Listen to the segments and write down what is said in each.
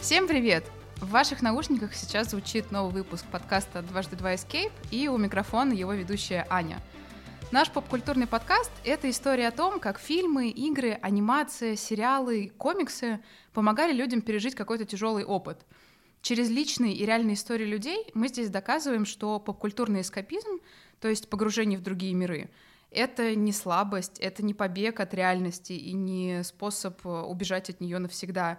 Всем привет! В ваших наушниках сейчас звучит новый выпуск подкаста «Дважды два Escape» и у микрофона его ведущая Аня. Наш попкультурный подкаст — это история о том, как фильмы, игры, анимация, сериалы, комиксы помогали людям пережить какой-то тяжелый опыт. Через личные и реальные истории людей мы здесь доказываем, что попкультурный эскапизм, то есть погружение в другие миры, это не слабость, это не побег от реальности и не способ убежать от нее навсегда,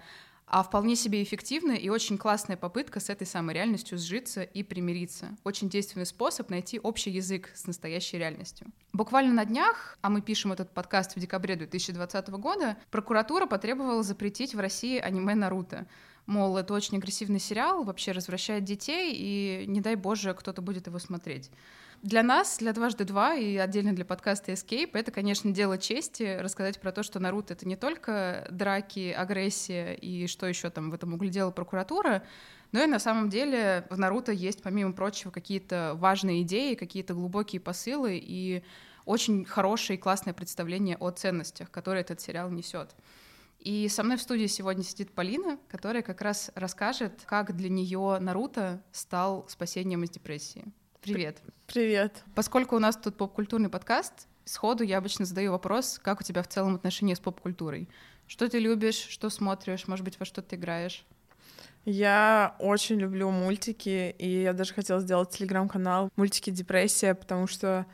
а вполне себе эффективная и очень классная попытка с этой самой реальностью сжиться и примириться. Очень действенный способ найти общий язык с настоящей реальностью. Буквально на днях, а мы пишем этот подкаст в декабре 2020 года, прокуратура потребовала запретить в России аниме «Наруто». Мол, это очень агрессивный сериал, вообще развращает детей, и не дай боже, кто-то будет его смотреть. Для нас, для дважды два и отдельно для подкаста Escape, это, конечно, дело чести рассказать про то, что Наруто — это не только драки, агрессия и что еще там в этом углядела прокуратура, но и на самом деле в Наруто есть, помимо прочего, какие-то важные идеи, какие-то глубокие посылы и очень хорошее и классное представление о ценностях, которые этот сериал несет. И со мной в студии сегодня сидит Полина, которая как раз расскажет, как для нее Наруто стал спасением из депрессии. Привет. Привет. Поскольку у нас тут поп-культурный подкаст, сходу я обычно задаю вопрос, как у тебя в целом отношения с поп-культурой? Что ты любишь, что смотришь, может быть, во что ты играешь? Я очень люблю мультики, и я даже хотела сделать телеграм-канал «Мультики депрессия», потому что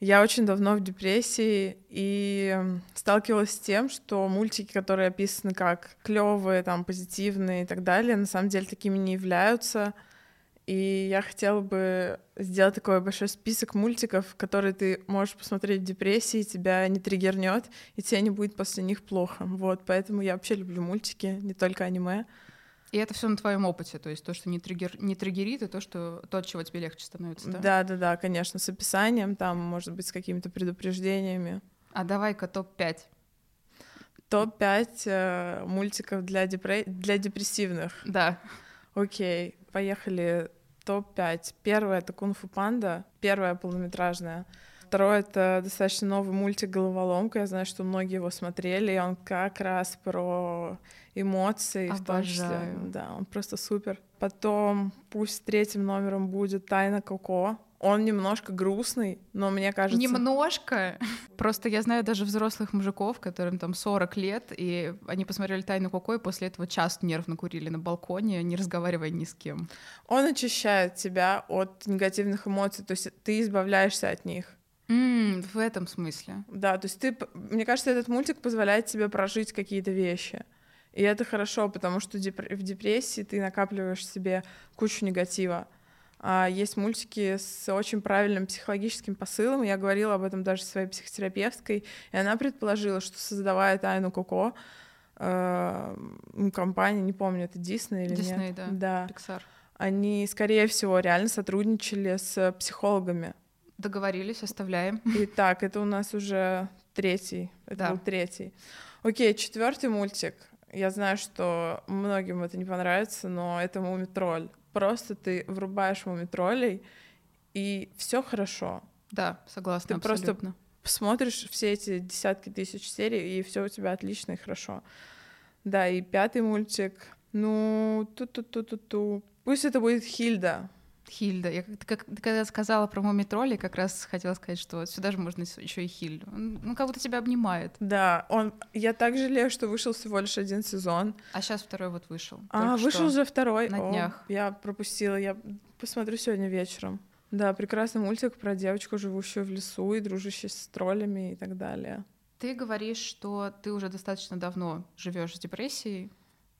я очень давно в депрессии и сталкивалась с тем, что мультики, которые описаны как клевые, там, позитивные и так далее, на самом деле такими не являются — и я хотела бы сделать такой большой список мультиков, которые ты можешь посмотреть в депрессии, тебя не триггернет, и тебе не будет после них плохо. Вот, поэтому я вообще люблю мультики, не только аниме. И это все на твоем опыте, то есть то, что не, триггер, не триггерит, и то, что то, от чего тебе легче становится. Да? да, да, да, конечно, с описанием, там, может быть, с какими-то предупреждениями. А давай-ка топ-5. Топ-5 э, мультиков для, депре... для депрессивных. Да. Окей, поехали топ-5. Первое — это «Кунг-фу панда», первая полнометражная. Второе — это достаточно новый мультик «Головоломка». Я знаю, что многие его смотрели, и он как раз про эмоции Обожаю. в том числе. Да, он просто супер. Потом пусть третьим номером будет «Тайна Коко». Он немножко грустный, но мне кажется... Немножко? Просто я знаю даже взрослых мужиков, которым там 40 лет, и они посмотрели «Тайну Коко», и после этого час нервно курили на балконе, не разговаривая ни с кем. Он очищает тебя от негативных эмоций, то есть ты избавляешься от них. Mm, в этом смысле. Да, то есть ты, мне кажется, этот мультик позволяет тебе прожить какие-то вещи. И это хорошо, потому что в депрессии ты накапливаешь себе кучу негатива. А есть мультики с очень правильным психологическим посылом. Я говорила об этом даже своей психотерапевткой, и она предположила, что создавая тайну Коко, э, компания, не помню, это Дисней или Disney, нет? да. Да. Pixar. Они, скорее всего, реально сотрудничали с психологами. Договорились, оставляем. Итак, это у нас уже третий. Это Да. был третий. Окей, четвертый мультик. Я знаю, что многим это не понравится, но это Мумитроль. Просто ты врубаешь Мумитролей, и все хорошо. Да, согласна, Ты просто абсолютно. Смотришь все эти десятки тысяч серий, и все у тебя отлично и хорошо. Да, и пятый мультик. Ну, ту-ту-ту-ту-ту. Пусть это будет Хильда. Хильда. Я как, как- когда сказала про муми тролли, как раз хотела сказать, что сюда же можно еще и Хильду. Ну, как будто тебя обнимает. Да, он. Я так жалею, что вышел всего лишь один сезон. А сейчас второй вот вышел. А, вышел уже второй. На О, днях. Я пропустила. Я посмотрю сегодня вечером. Да, прекрасный мультик про девочку, живущую в лесу и дружащую с троллями и так далее. Ты говоришь, что ты уже достаточно давно живешь с депрессией,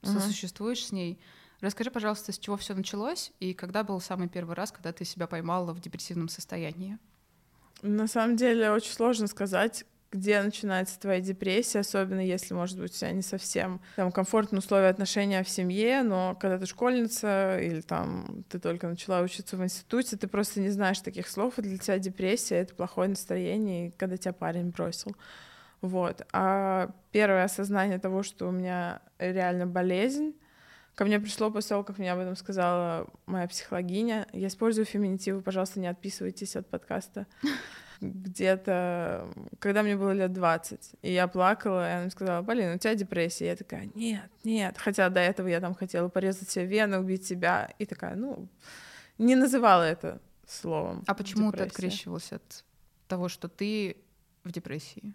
Ага. сосуществуешь с ней. Расскажи, пожалуйста, с чего все началось и когда был самый первый раз, когда ты себя поймала в депрессивном состоянии? На самом деле очень сложно сказать, где начинается твоя депрессия, особенно если, может быть, у тебя не совсем там комфортные условия отношения в семье, но когда ты школьница или там ты только начала учиться в институте, ты просто не знаешь таких слов, и для тебя депрессия — это плохое настроение, когда тебя парень бросил. Вот. А первое осознание того, что у меня реально болезнь, ко мне пришло после того, как мне об этом сказала моя психологиня. Я использую феминитивы, пожалуйста, не отписывайтесь от подкаста. где-то, когда мне было лет 20, и я плакала, и она мне сказала, Полина, у тебя депрессия. Я такая, нет, нет. Хотя до этого я там хотела порезать себе вены, убить себя. И такая, ну, не называла это словом. А почему депрессия. ты открещивалась от того, что ты в депрессии?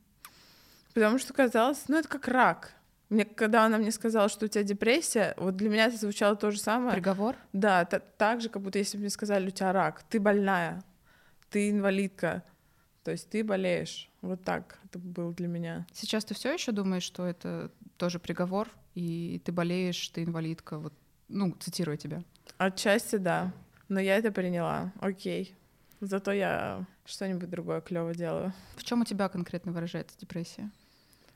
Потому что казалось, ну, это как рак. Мне, когда она мне сказала, что у тебя депрессия, вот для меня это звучало то же самое. Приговор? Да, та- так же, как будто если бы мне сказали, у тебя рак, ты больная, ты инвалидка, то есть ты болеешь. Вот так это было для меня. Сейчас ты все еще думаешь, что это тоже приговор, и ты болеешь, ты инвалидка, вот, ну, цитирую тебя. Отчасти да, но я это приняла, окей. Зато я что-нибудь другое клево делаю. В чем у тебя конкретно выражается депрессия?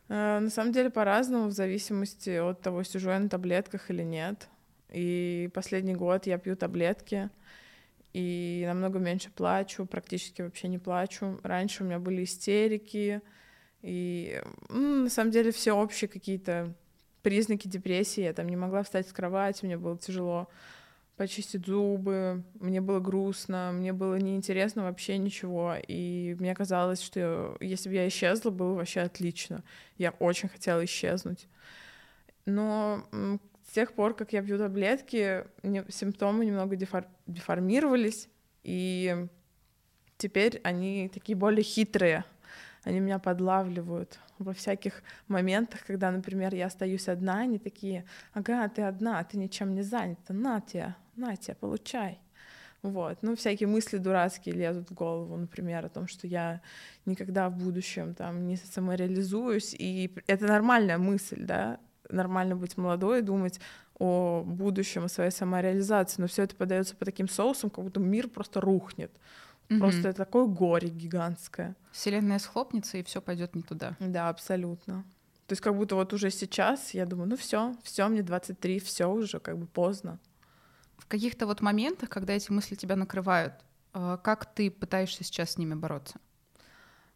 Э, На самом деле по-разному, в зависимости от того, сижу я на таблетках или нет. И последний год я пью таблетки, и намного меньше плачу, практически вообще не плачу. Раньше у меня были истерики, и м, на самом деле все общие какие-то признаки депрессии. Я там не могла встать с кровати, мне было тяжело почистить зубы, мне было грустно, мне было неинтересно вообще ничего, и мне казалось, что если бы я исчезла, было вообще отлично. Я очень хотела исчезнуть. Но с тех пор, как я пью таблетки, симптомы немного дефор- деформировались, и теперь они такие более хитрые. Они меня подлавливают во всяких моментах, когда, например, я остаюсь одна, они такие, ага, ты одна, ты ничем не занята, на тебе, на тебе, получай. Вот. Ну, всякие мысли дурацкие лезут в голову, например, о том, что я никогда в будущем там не самореализуюсь, и это нормальная мысль, да, нормально быть молодой и думать о будущем, о своей самореализации, но все это подается по таким соусам, как будто мир просто рухнет. Мгм. Просто это такое горе гигантское. Вселенная схлопнется, и все пойдет не туда. Да, абсолютно. То есть как будто вот уже сейчас я думаю, ну все, все, мне 23, все уже как бы поздно. В каких-то вот моментах, когда эти мысли тебя накрывают, э, как ты пытаешься сейчас с ними бороться?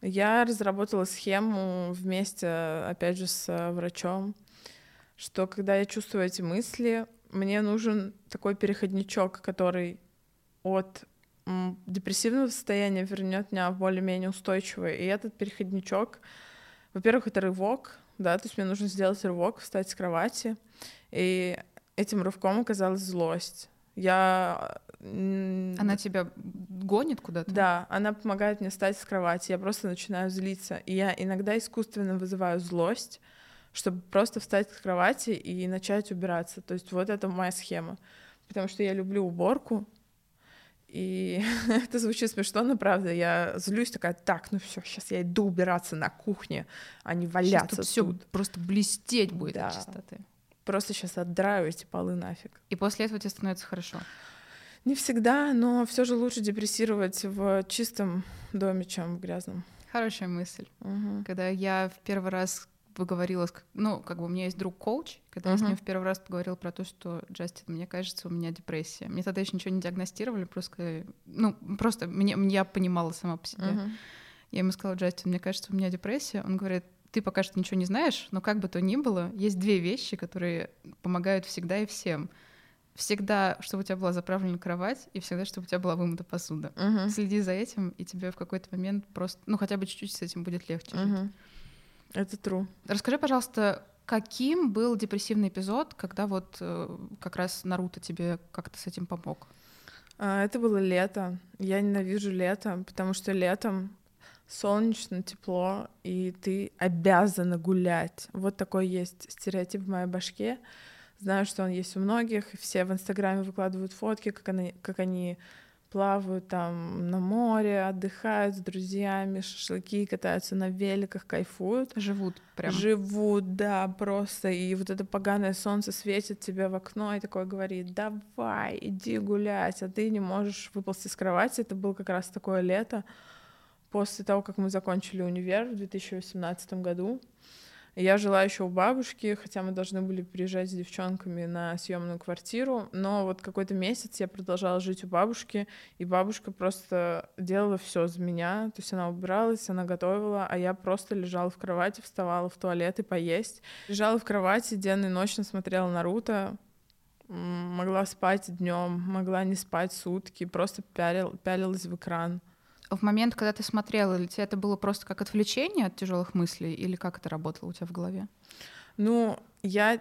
Я разработала схему вместе, опять же, с э, врачом, что когда я чувствую эти мысли, мне нужен такой переходничок, который от депрессивного состояния вернет меня в более-менее устойчивое. И этот переходничок, во-первых, это рывок, да, то есть мне нужно сделать рывок, встать с кровати, и этим рывком оказалась злость. Я... Она тебя гонит куда-то? да, она помогает мне встать с кровати, я просто начинаю злиться. И я иногда искусственно вызываю злость, чтобы просто встать с кровати и начать убираться. То есть вот это моя схема. Потому что я люблю уборку, и это звучит смешно, но правда, я злюсь такая, так, ну все, сейчас я иду убираться на кухне, а не валяться тут все тут. просто блестеть будет Да. от чистоты. Просто сейчас отдраю эти полы нафиг. И после этого тебе становится хорошо. Не всегда, но все же лучше депрессировать в чистом доме, чем в грязном. Хорошая мысль. Мгм. Когда я в первый раз поговорила, с, ну, как бы у меня есть друг-коуч, когда я с ним в первый раз поговорила про то, что, Джастин, мне кажется, у меня депрессия. Мне тогда еще ничего не диагностировали, просто, ну, просто мне, я понимала сама по себе. Мгм. Я ему сказала, Джастин, мне кажется, у меня депрессия. Он говорит, ты пока что ничего не знаешь, но как бы то ни было, есть две вещи, которые помогают всегда и всем. Всегда, чтобы у тебя была заправлена кровать, и всегда, чтобы у тебя была вымыта посуда. Мгм. Следи за этим, и тебе в какой-то момент просто, ну, хотя бы чуть-чуть с этим будет легче жить. Это true. Расскажи, пожалуйста, каким был депрессивный эпизод, когда вот э, как раз Наруто тебе как-то с этим помог? А, Это было лето. Я ненавижу лето, потому что летом солнечно, тепло, и ты обязана гулять. Вот такой есть стереотип в моей башке. Знаю, что он есть у многих, все в Инстаграме выкладывают фотки, как они, как они плавают там на море, отдыхают с друзьями, шашлыки, катаются на великах, кайфуют. Живут прям. Живут, да, просто. И вот это поганое солнце светит тебе в окно и такое говорит, давай, иди гулять, а ты не можешь выползти с кровати. Это было как раз такое лето после того, как мы закончили универ в 2018 году. Я жила еще у бабушки, хотя мы должны были приезжать с девчонками на съемную квартиру, но вот какой-то месяц я продолжала жить у бабушки, и бабушка просто делала все за меня, то есть она убиралась, она готовила, а я просто лежала в кровати, вставала в туалет и поесть. Лежала в кровати, денно и ночно смотрела Наруто, могла спать днем, могла не спать сутки, просто пялил, пялилась в экран. В момент, когда ты смотрела, для тебя это было просто как отвлечение от тяжелых мыслей, или как это работало у тебя в голове? Ну, я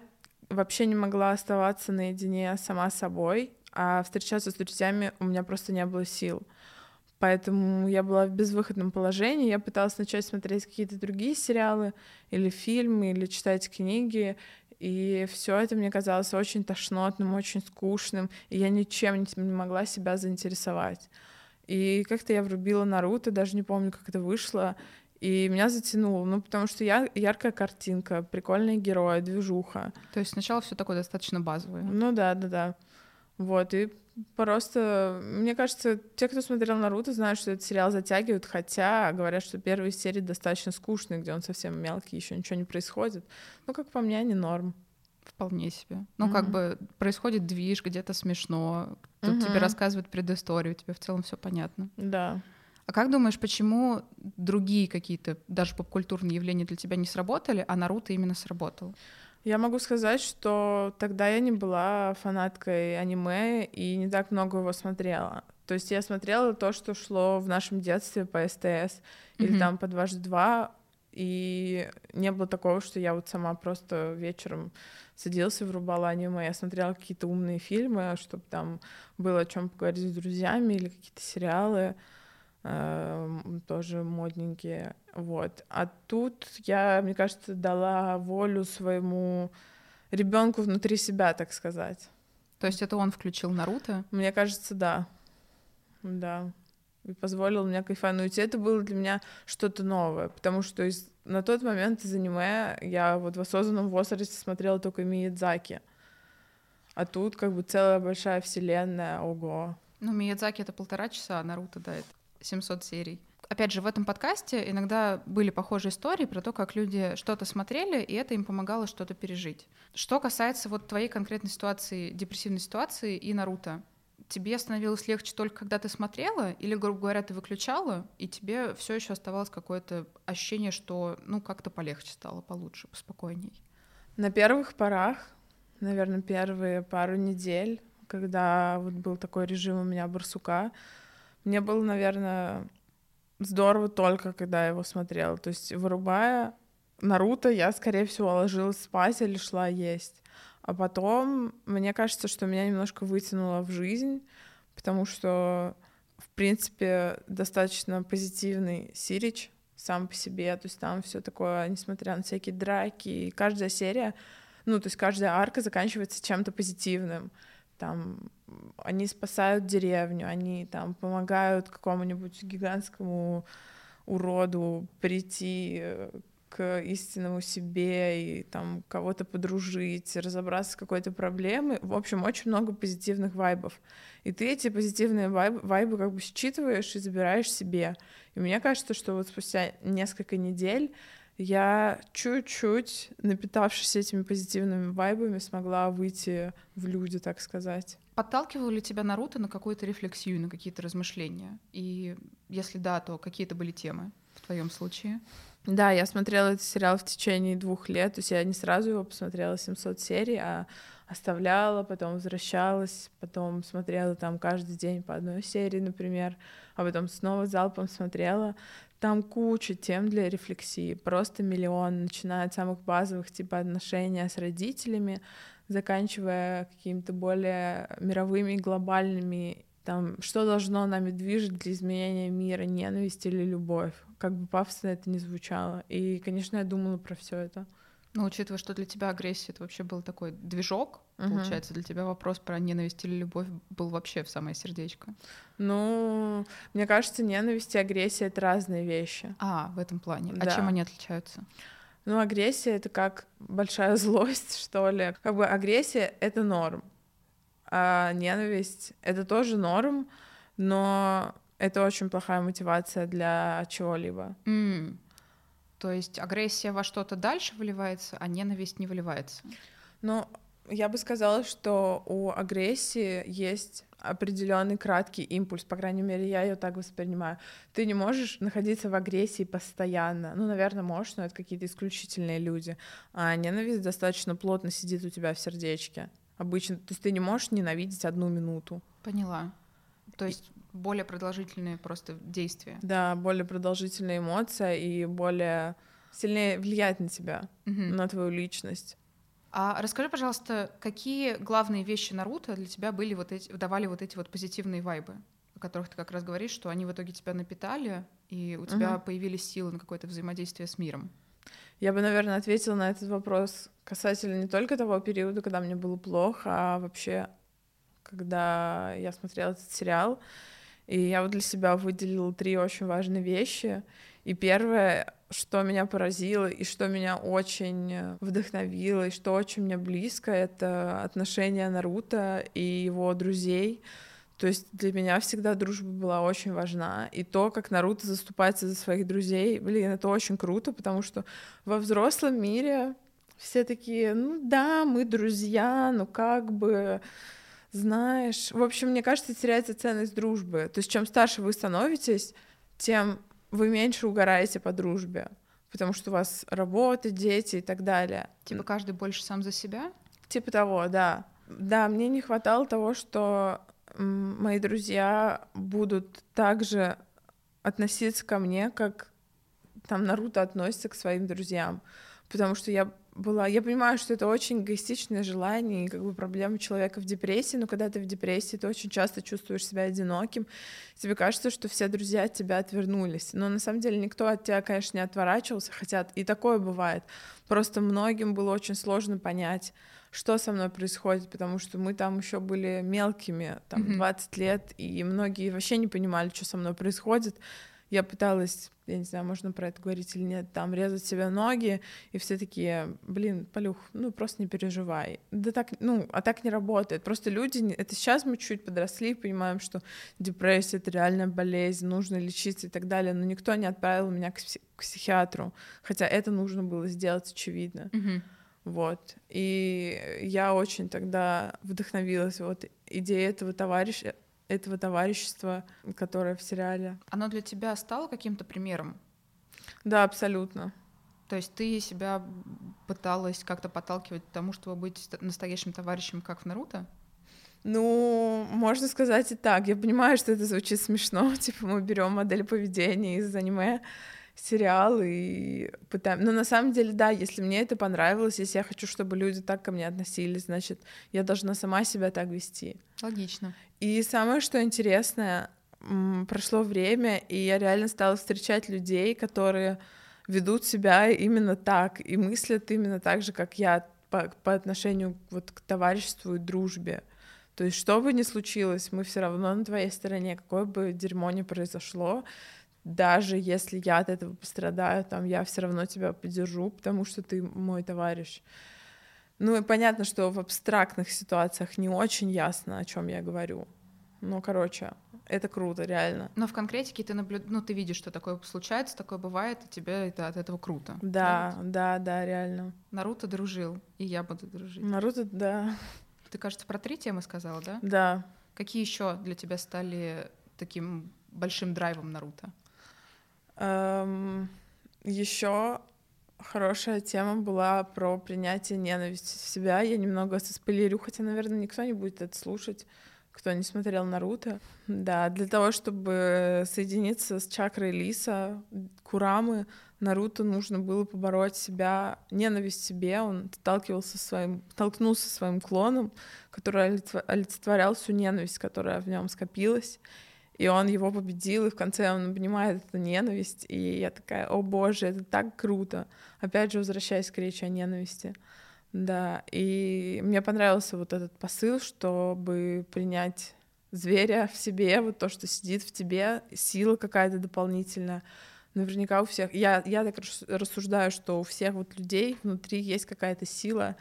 вообще не могла оставаться наедине сама собой, а встречаться с друзьями у меня просто не было сил. Поэтому я была в безвыходном положении. Я пыталась начать смотреть какие-то другие сериалы или фильмы, или читать книги. И все это мне казалось очень тошнотным, очень скучным, и я ничем не могла себя заинтересовать. И как-то я врубила Наруто, даже не помню, как это вышло, и меня затянуло, ну, потому что я яркая картинка, прикольные герои, движуха. То есть сначала все такое достаточно базовое. Ну да, да, да. Вот, и просто, мне кажется, те, кто смотрел Наруто, знают, что этот сериал затягивает, хотя говорят, что первые серии достаточно скучные, где он совсем мелкий, еще ничего не происходит. Ну, как по мне, не норм. Вполне себе. Ну, mm-hmm. как бы происходит движ, где-то смешно, тут mm-hmm. тебе рассказывают предысторию, тебе в целом все понятно. Да. А как думаешь, почему другие какие-то, даже попкультурные явления для тебя не сработали, а Наруто именно сработал? Я могу сказать, что тогда я не была фанаткой аниме и не так много его смотрела. То есть я смотрела то, что шло в нашем детстве по СТС mm-hmm. или там по дважды два, и не было такого, что я вот сама просто вечером садился, врубала аниме, я смотрела какие-то умные фильмы, чтобы там было о чем поговорить с друзьями или какие-то сериалы э, тоже модненькие, вот. А тут я, мне кажется, дала волю своему ребенку внутри себя, так сказать. То есть это он включил Наруто? Мне кажется, да. Да. И позволил мне кайфануть. И это было для меня что-то новое, потому что из, на тот момент из аниме я вот в осознанном возрасте смотрела только Миядзаки. А тут как бы целая большая вселенная, ого. Ну, Миядзаки — это полтора часа, а Наруто, да, это 700 серий. Опять же, в этом подкасте иногда были похожие истории про то, как люди что-то смотрели, и это им помогало что-то пережить. Что касается вот твоей конкретной ситуации, депрессивной ситуации и Наруто, тебе становилось легче только когда ты смотрела, или, грубо говоря, ты выключала, и тебе все еще оставалось какое-то ощущение, что ну как-то полегче стало, получше, поспокойней? На первых порах, наверное, первые пару недель, когда вот был такой режим у меня барсука, мне было, наверное, здорово только, когда я его смотрела. То есть, вырубая Наруто, я, скорее всего, ложилась спать или шла есть. А потом, мне кажется, что меня немножко вытянуло в жизнь, потому что, в принципе, достаточно позитивный Сирич сам по себе, то есть там все такое, несмотря на всякие драки, и каждая серия, ну, то есть каждая арка заканчивается чем-то позитивным. Там они спасают деревню, они там помогают какому-нибудь гигантскому уроду прийти э, истинному себе и там кого-то подружить, разобраться с какой-то проблемой. В общем, очень много позитивных вайбов. И ты эти позитивные вайбы, вайбы как бы считываешь и забираешь себе. И мне кажется, что вот спустя несколько недель я чуть-чуть, напитавшись этими позитивными вайбами, смогла выйти в люди, так сказать. Подталкивал ли тебя Наруто на какую-то рефлексию, на какие-то размышления? И если да, то какие это были темы в твоем случае? Да, я смотрела этот сериал в течение двух лет, то есть я не сразу его посмотрела 700 серий, а оставляла, потом возвращалась, потом смотрела там каждый день по одной серии, например, а потом снова залпом смотрела. Там куча тем для рефлексии, просто миллион, начиная от самых базовых, типа отношения с родителями, заканчивая какими-то более мировыми, глобальными, там, что должно нами движить для изменения мира, ненависть или любовь, как бы пафосно это не звучало. И, конечно, я думала про все это. Ну, учитывая, что для тебя агрессия это вообще был такой движок, uh-huh. получается, для тебя вопрос про ненависть или любовь был вообще в самое сердечко. Ну, мне кажется, ненависть и агрессия это разные вещи. А, в этом плане. А да. А чем они отличаются? Ну, агрессия это как большая злость, что ли. Как бы агрессия это норм, а ненависть это тоже норм, но это очень плохая мотивация для чего-либо. Mm. То есть агрессия во что-то дальше выливается, а ненависть не выливается. Ну, я бы сказала, что у агрессии есть определенный краткий импульс, по крайней мере, я ее так воспринимаю. Ты не можешь находиться в агрессии постоянно. Ну, наверное, можешь, но это какие-то исключительные люди. А ненависть достаточно плотно сидит у тебя в сердечке. Обычно. То есть ты не можешь ненавидеть одну минуту. Поняла. То есть более продолжительные просто действия. Да, более продолжительная эмоция и более сильнее влияет на тебя, Угу. на твою личность. А расскажи, пожалуйста, какие главные вещи Наруто для тебя были вот эти, давали вот эти вот позитивные вайбы, о которых ты как раз говоришь, что они в итоге тебя напитали, и у тебя Мгм. появились силы на какое-то взаимодействие с миром. Я бы, наверное, ответила на этот вопрос касательно не только того периода, когда мне было плохо, а вообще, когда я смотрела этот сериал. И я вот для себя выделила три очень важные вещи. И первое, что меня поразило и что меня очень вдохновило, и что очень мне близко, это отношения Наруто и его друзей. То есть для меня всегда дружба была очень важна. И то, как Наруто заступается за своих друзей, блин, это очень круто, потому что во взрослом мире все такие, ну да, мы друзья, ну как бы, знаешь. В общем, мне кажется, теряется ценность дружбы. То есть чем старше вы становитесь, тем вы меньше угораете по дружбе, потому что у вас работа, дети и так далее. Типа каждый больше сам за себя? Типа того, да. Да, мне не хватало того, что мои друзья будут также относиться ко мне, как там Наруто относится к своим друзьям. Потому что я была... Я понимаю, что это очень эгоистичное желание и как бы проблема человека в депрессии, но когда ты в депрессии, ты очень часто чувствуешь себя одиноким. Тебе кажется, что все друзья от тебя отвернулись. Но на самом деле никто от тебя, конечно, не отворачивался, хотя и такое бывает. Просто многим было очень сложно понять, что со мной происходит, потому что мы там еще были мелкими, там Мгм. 20 лет, и многие вообще не понимали, что со мной происходит. Я пыталась, я не знаю, можно про это говорить или нет, там резать себе ноги, и все такие, блин, Полюх, ну просто не переживай. Да так, ну, а так не работает. Просто люди, не- это сейчас мы чуть подросли, понимаем, что депрессия — это реальная болезнь, нужно лечиться и так далее, но никто не отправил меня к, пси- к психиатру, хотя это нужно было сделать, очевидно. Вот. И я очень тогда вдохновилась вот идеей этого товарища, этого товарищества, которое в сериале. Оно для тебя стало каким-то примером? Да, абсолютно. То есть ты себя пыталась как-то подталкивать к тому, чтобы быть ст- настоящим товарищем, как в Наруто? Ну, можно сказать и так. Я понимаю, что это звучит смешно. Типа мы берем модель поведения из аниме сериал и пытаем. Но на самом деле, да, если мне это понравилось, если я хочу, чтобы люди так ко мне относились, значит, я должна сама себя так вести. Логично. И самое, что интересное, прошло время, и я реально стала встречать людей, которые ведут себя именно так и мыслят именно так же, как я по, по отношению вот к товариществу и дружбе. То есть, что бы ни случилось, мы все равно на твоей стороне, какое бы дерьмо ни произошло, даже если я от этого пострадаю, там я все равно тебя поддержу, потому что ты мой товарищ. Ну и понятно, что в абстрактных ситуациях не очень ясно, о чем я говорю. Ну, короче, это круто, реально. Но в конкретике ты наблюд... ну, ты видишь, что такое случается, такое бывает, и тебе это от этого круто. Да, да, да, реально. Наруто дружил, и я буду дружить. Наруто, да, Ты, кажется, про три темы сказала, да? да. Какие еще для тебя стали таким большим драйвом Наруто? Еще хорошая тема была про принятие ненависти в себя. Я немного соспойлерю, хотя, наверное, никто не будет это слушать, кто не смотрел Наруто. Да, для того, чтобы соединиться с чакрой Лиса, Курамы, Наруто нужно было побороть себя, ненависть себе. Он сталкивался своим, столкнулся со своим клоном, который олицетво- олицетворял всю ненависть, которая в нем скопилась. И он его победил, и в конце он понимает эту ненависть. И я такая, о боже, это так круто. Опять же, возвращаясь к речи о ненависти. Да, и мне понравился вот этот посыл, чтобы принять зверя в себе, вот то, что сидит в тебе, сила какая-то дополнительная. Наверняка у всех, я, я так рас- рассуждаю, что у всех вот людей внутри есть какая-то сила,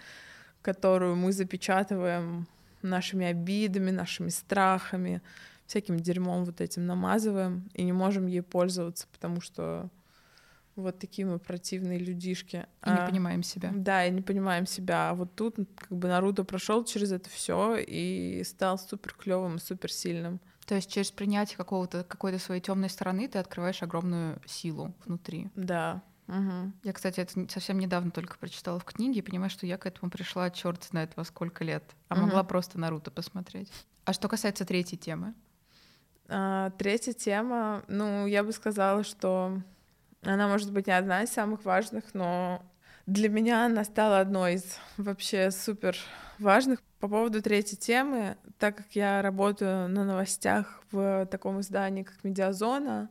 которую мы запечатываем нашими обидами, нашими страхами, всяким дерьмом вот этим намазываем и не можем ей пользоваться, потому что вот такие мы противные людишки. И не А, понимаем себя. Да, и не понимаем себя. А вот тут как бы Наруто прошел через это все и стал супер клевым, супер сильным. То есть через принятие какого-то какой-то своей темной стороны ты открываешь огромную силу внутри. Да. Мгм. Я, кстати, это не- совсем недавно только прочитала в книге и понимаю, что я к этому пришла черт знает во сколько лет, а Мгм. могла просто Наруто посмотреть. А что касается третьей темы, А, третья тема, ну, я бы сказала, что она может быть не одна из самых важных, но для меня она стала одной из вообще супер важных. По поводу третьей темы, так как я работаю на новостях в таком издании, как «Медиазона»,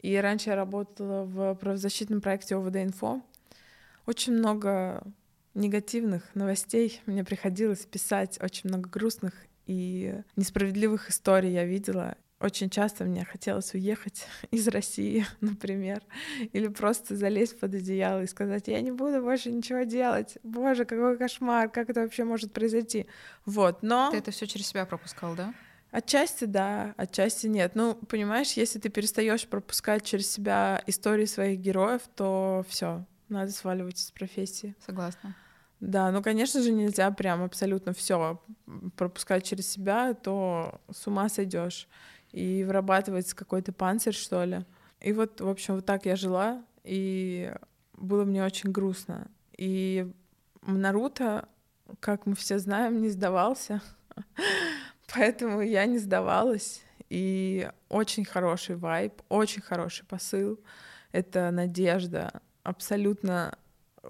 и раньше я работала в правозащитном проекте ОВД-Инфо, очень много негативных новостей мне приходилось писать, очень много грустных и несправедливых историй я видела. Очень часто мне хотелось уехать из России, например, или просто залезть под одеяло и сказать, я не буду больше ничего делать. Боже, какой кошмар, как это вообще может произойти? Вот, но... Ты это все через себя пропускал, да? Отчасти да, отчасти нет. Ну, понимаешь, если ты перестаешь пропускать через себя истории своих героев, то все, надо сваливать из профессии. Согласна. Да, ну, конечно же, нельзя прям абсолютно все пропускать через себя, то с ума сойдешь и вырабатывается какой-то панцирь, что ли. И вот, в общем, вот так я жила, и было мне очень грустно. И Наруто, как мы все знаем, не сдавался, поэтому я не сдавалась. И очень хороший вайб, очень хороший посыл. Это надежда, абсолютно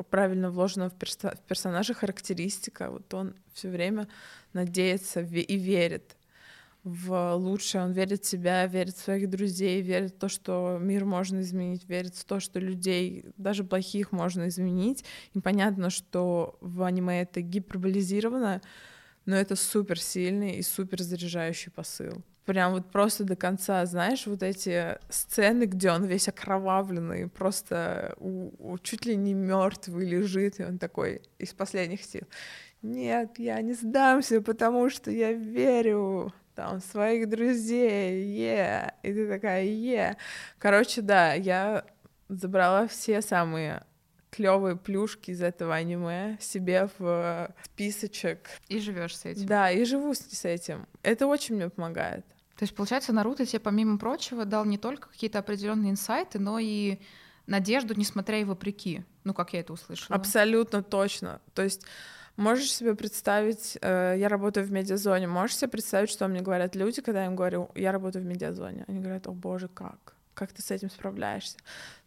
правильно вложена в, перс- в персонажа характеристика. Вот он все время надеется и верит в лучшее, он верит в себя, верит в своих друзей, верит в то, что мир можно изменить, верит в то, что людей, даже плохих, можно изменить. И понятно, что в аниме это гиперболизировано, но это супер сильный и супер заряжающий посыл. Прям вот просто до конца, знаешь, вот эти сцены, где он весь окровавленный, просто у, у, чуть ли не мертвый лежит, и он такой из последних сил. Нет, я не сдамся, потому что я верю там, своих друзей, е, yeah. и ты такая, е. Yeah. Короче, да, я забрала все самые клевые плюшки из этого аниме себе в списочек. И живешь с этим. Да, и живу с этим. Это очень мне помогает. То есть, получается, Наруто тебе, помимо прочего, дал не только какие-то определенные инсайты, но и надежду, несмотря и вопреки. Ну, как я это услышала. Абсолютно точно. То есть Можешь себе представить, э, я работаю в медиазоне, можешь себе представить, что мне говорят люди, когда я им говорю, я работаю в медиазоне? Они говорят, о боже, как? Как ты с этим справляешься?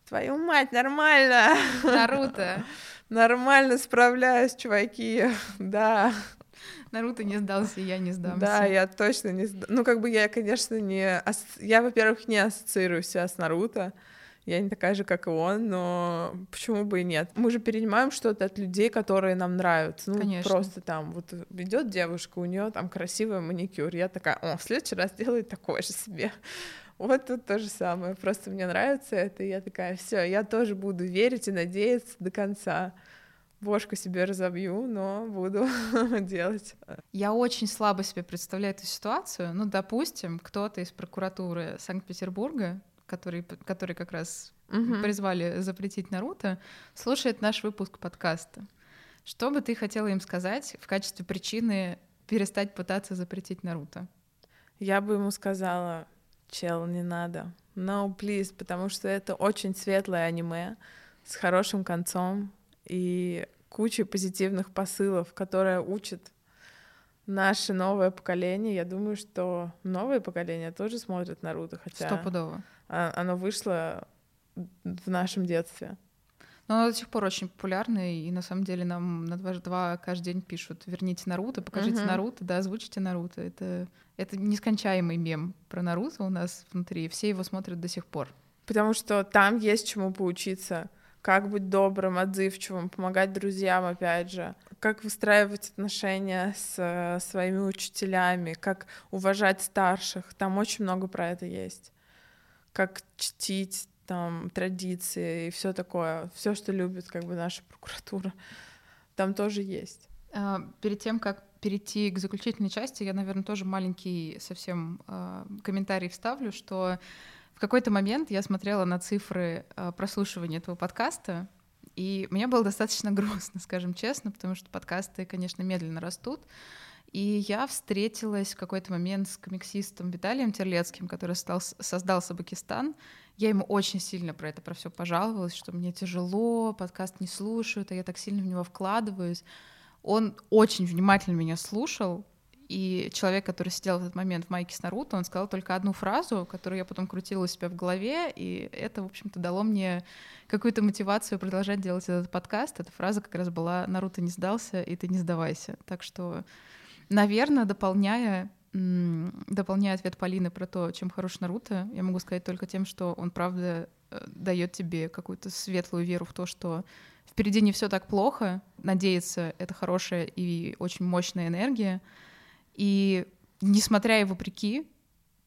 Твою мать, нормально! Наруто! Нормально справляюсь, чуваки, да. Наруто не сдался, я не сдамся. Да, я точно не сдамся. Ну, как бы я, конечно, не... Я, во-первых, не ассоциирую себя с Наруто, я не такая же, как и он, но почему бы и нет? Мы же перенимаем что-то от людей, которые нам нравятся. Ну, Конечно. просто там, вот идет девушка, у нее там красивый маникюр. Я такая, о, в следующий раз делай такой же себе. Вот тут то же самое. Просто мне нравится это, и я такая, все, я тоже буду верить и надеяться до конца бошку себе разобью, но буду делать. Я очень слабо себе представляю эту ситуацию. Ну, допустим, кто-то из прокуратуры Санкт-Петербурга который, который как раз угу. призвали запретить Наруто, слушает наш выпуск подкаста. Что бы ты хотела им сказать в качестве причины перестать пытаться запретить Наруто? Я бы ему сказала, чел, не надо. No, please, потому что это очень светлое аниме с хорошим концом и кучей позитивных посылов, которое учит наше новое поколение. Я думаю, что новое поколение тоже смотрит Наруто, хотя... Стопудово. А, оно вышло в нашем детстве. Но оно до сих пор очень популярно, и на самом деле нам на 2 каждый день пишут «Верните Наруто, покажите uh-huh. Наруто, да, озвучите Наруто». Это, это нескончаемый мем про Наруто у нас внутри, все его смотрят до сих пор. Потому что там есть чему поучиться. Как быть добрым, отзывчивым, помогать друзьям, опять же. Как выстраивать отношения с э, своими учителями, как уважать старших. Там очень много про это есть как чтить там традиции и все такое, все, что любит как бы наша прокуратура, там тоже есть. А, перед тем, как перейти к заключительной части, я, наверное, тоже маленький совсем а, комментарий вставлю, что в какой-то момент я смотрела на цифры а, прослушивания этого подкаста, и мне было достаточно грустно, скажем честно, потому что подкасты, конечно, медленно растут. И я встретилась в какой-то момент с комиксистом Виталием Терлецким, который стал, создал Сабакистан. Я ему очень сильно про это, про все пожаловалась, что мне тяжело, подкаст не слушают, а я так сильно в него вкладываюсь. Он очень внимательно меня слушал, И человек, который сидел в этот момент в майке с Наруто, он сказал только одну фразу, которую я потом крутила у себя в голове, и это, в общем-то, дало мне какую-то мотивацию продолжать делать этот подкаст. Эта фраза как раз была «Наруто не сдался, и ты не сдавайся». Так что, наверное, дополняя дополняя ответ Полины про то, чем хорош Наруто, я могу сказать только тем, что он, правда, э, дает тебе какую-то светлую веру в то, что впереди не все так плохо, надеяться — это хорошая и очень мощная энергия, и несмотря и вопреки,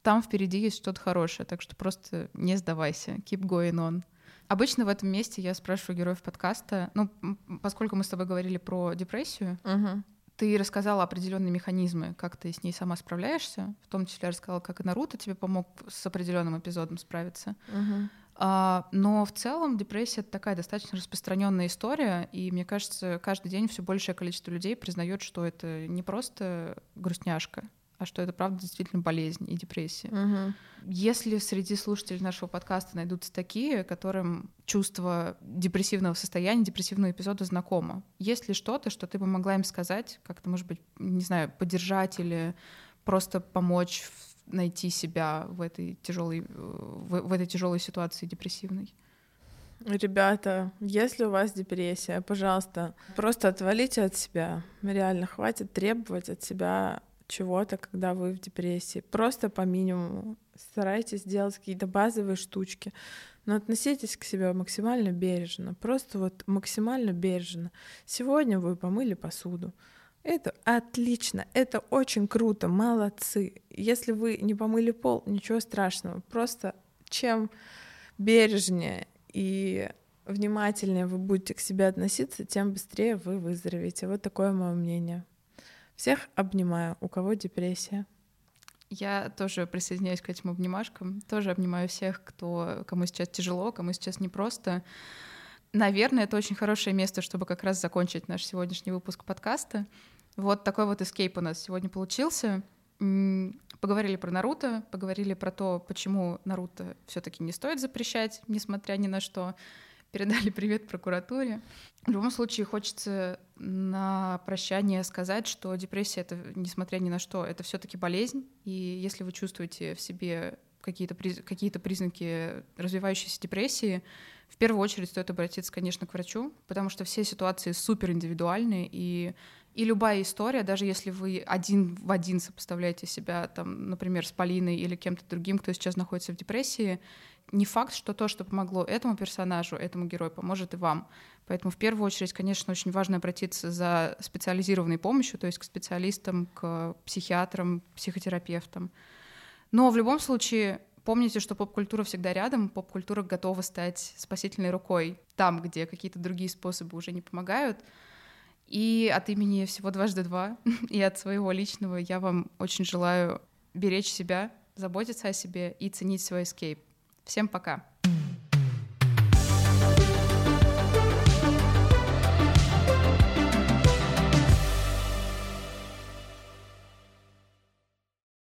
там впереди есть что-то хорошее, так что просто не сдавайся, keep going on. Обычно в этом месте я спрашиваю героев подкаста, ну, поскольку мы с тобой говорили про депрессию, Мгм. Ты рассказала определенные механизмы, как ты с ней сама справляешься, в том числе рассказала, как и Наруто тебе помог с определенным эпизодом справиться. Мгм. А, но в целом депрессия это такая достаточно распространенная история, и мне кажется, каждый день все большее количество людей признает, что это не просто грустняшка, а что это правда действительно болезнь и депрессия. Мгм. Если среди слушателей нашего подкаста найдутся такие, которым чувство депрессивного состояния, депрессивного эпизода знакомо, есть ли что-то, что ты бы могла им сказать, как-то, может быть, не знаю, поддержать или просто помочь найти себя в этой тяжелой, в, в этой тяжелой ситуации депрессивной? Ребята, если у вас депрессия, пожалуйста, просто отвалите от себя. Реально, хватит требовать от себя чего-то, когда вы в депрессии. Просто по минимуму. Старайтесь делать какие-то базовые штучки, но относитесь к себе максимально бережно. Просто вот максимально бережно. Сегодня вы помыли посуду. Это отлично, это очень круто, молодцы. Если вы не помыли пол, ничего страшного. Просто чем бережнее и внимательнее вы будете к себе относиться, тем быстрее вы выздоровеете. Вот такое мое мнение. Всех обнимаю, у кого депрессия. Я тоже присоединяюсь к этим обнимашкам, тоже обнимаю всех, кто, кому сейчас тяжело, кому сейчас непросто. Наверное, это очень хорошее место, чтобы как раз закончить наш сегодняшний выпуск подкаста. Вот такой вот эскейп у нас сегодня получился. Поговорили про Наруто, поговорили про то, почему Наруто все-таки не стоит запрещать, несмотря ни на что. Передали привет прокуратуре. В любом случае, хочется на прощание сказать, что депрессия это, несмотря ни на что, это все-таки болезнь. И если вы чувствуете в себе какие-то приз- какие-то признаки развивающейся депрессии, в первую очередь стоит обратиться, конечно, к врачу, потому что все ситуации супер индивидуальны, и, и любая история, даже если вы один в один сопоставляете себя, там, например, с Полиной или кем-то другим, кто сейчас находится в депрессии, не факт, что то, что помогло этому персонажу, этому герою, поможет и вам. Поэтому в первую очередь, конечно, очень важно обратиться за специализированной помощью, то есть к специалистам, к психиатрам, психотерапевтам. Но в любом случае помните, что поп-культура всегда рядом, поп-культура готова стать спасительной рукой там, где какие-то другие способы уже не помогают. И от имени всего дважды два и от своего личного я вам очень желаю беречь себя, заботиться о себе и ценить свой эскейп. Всем пока.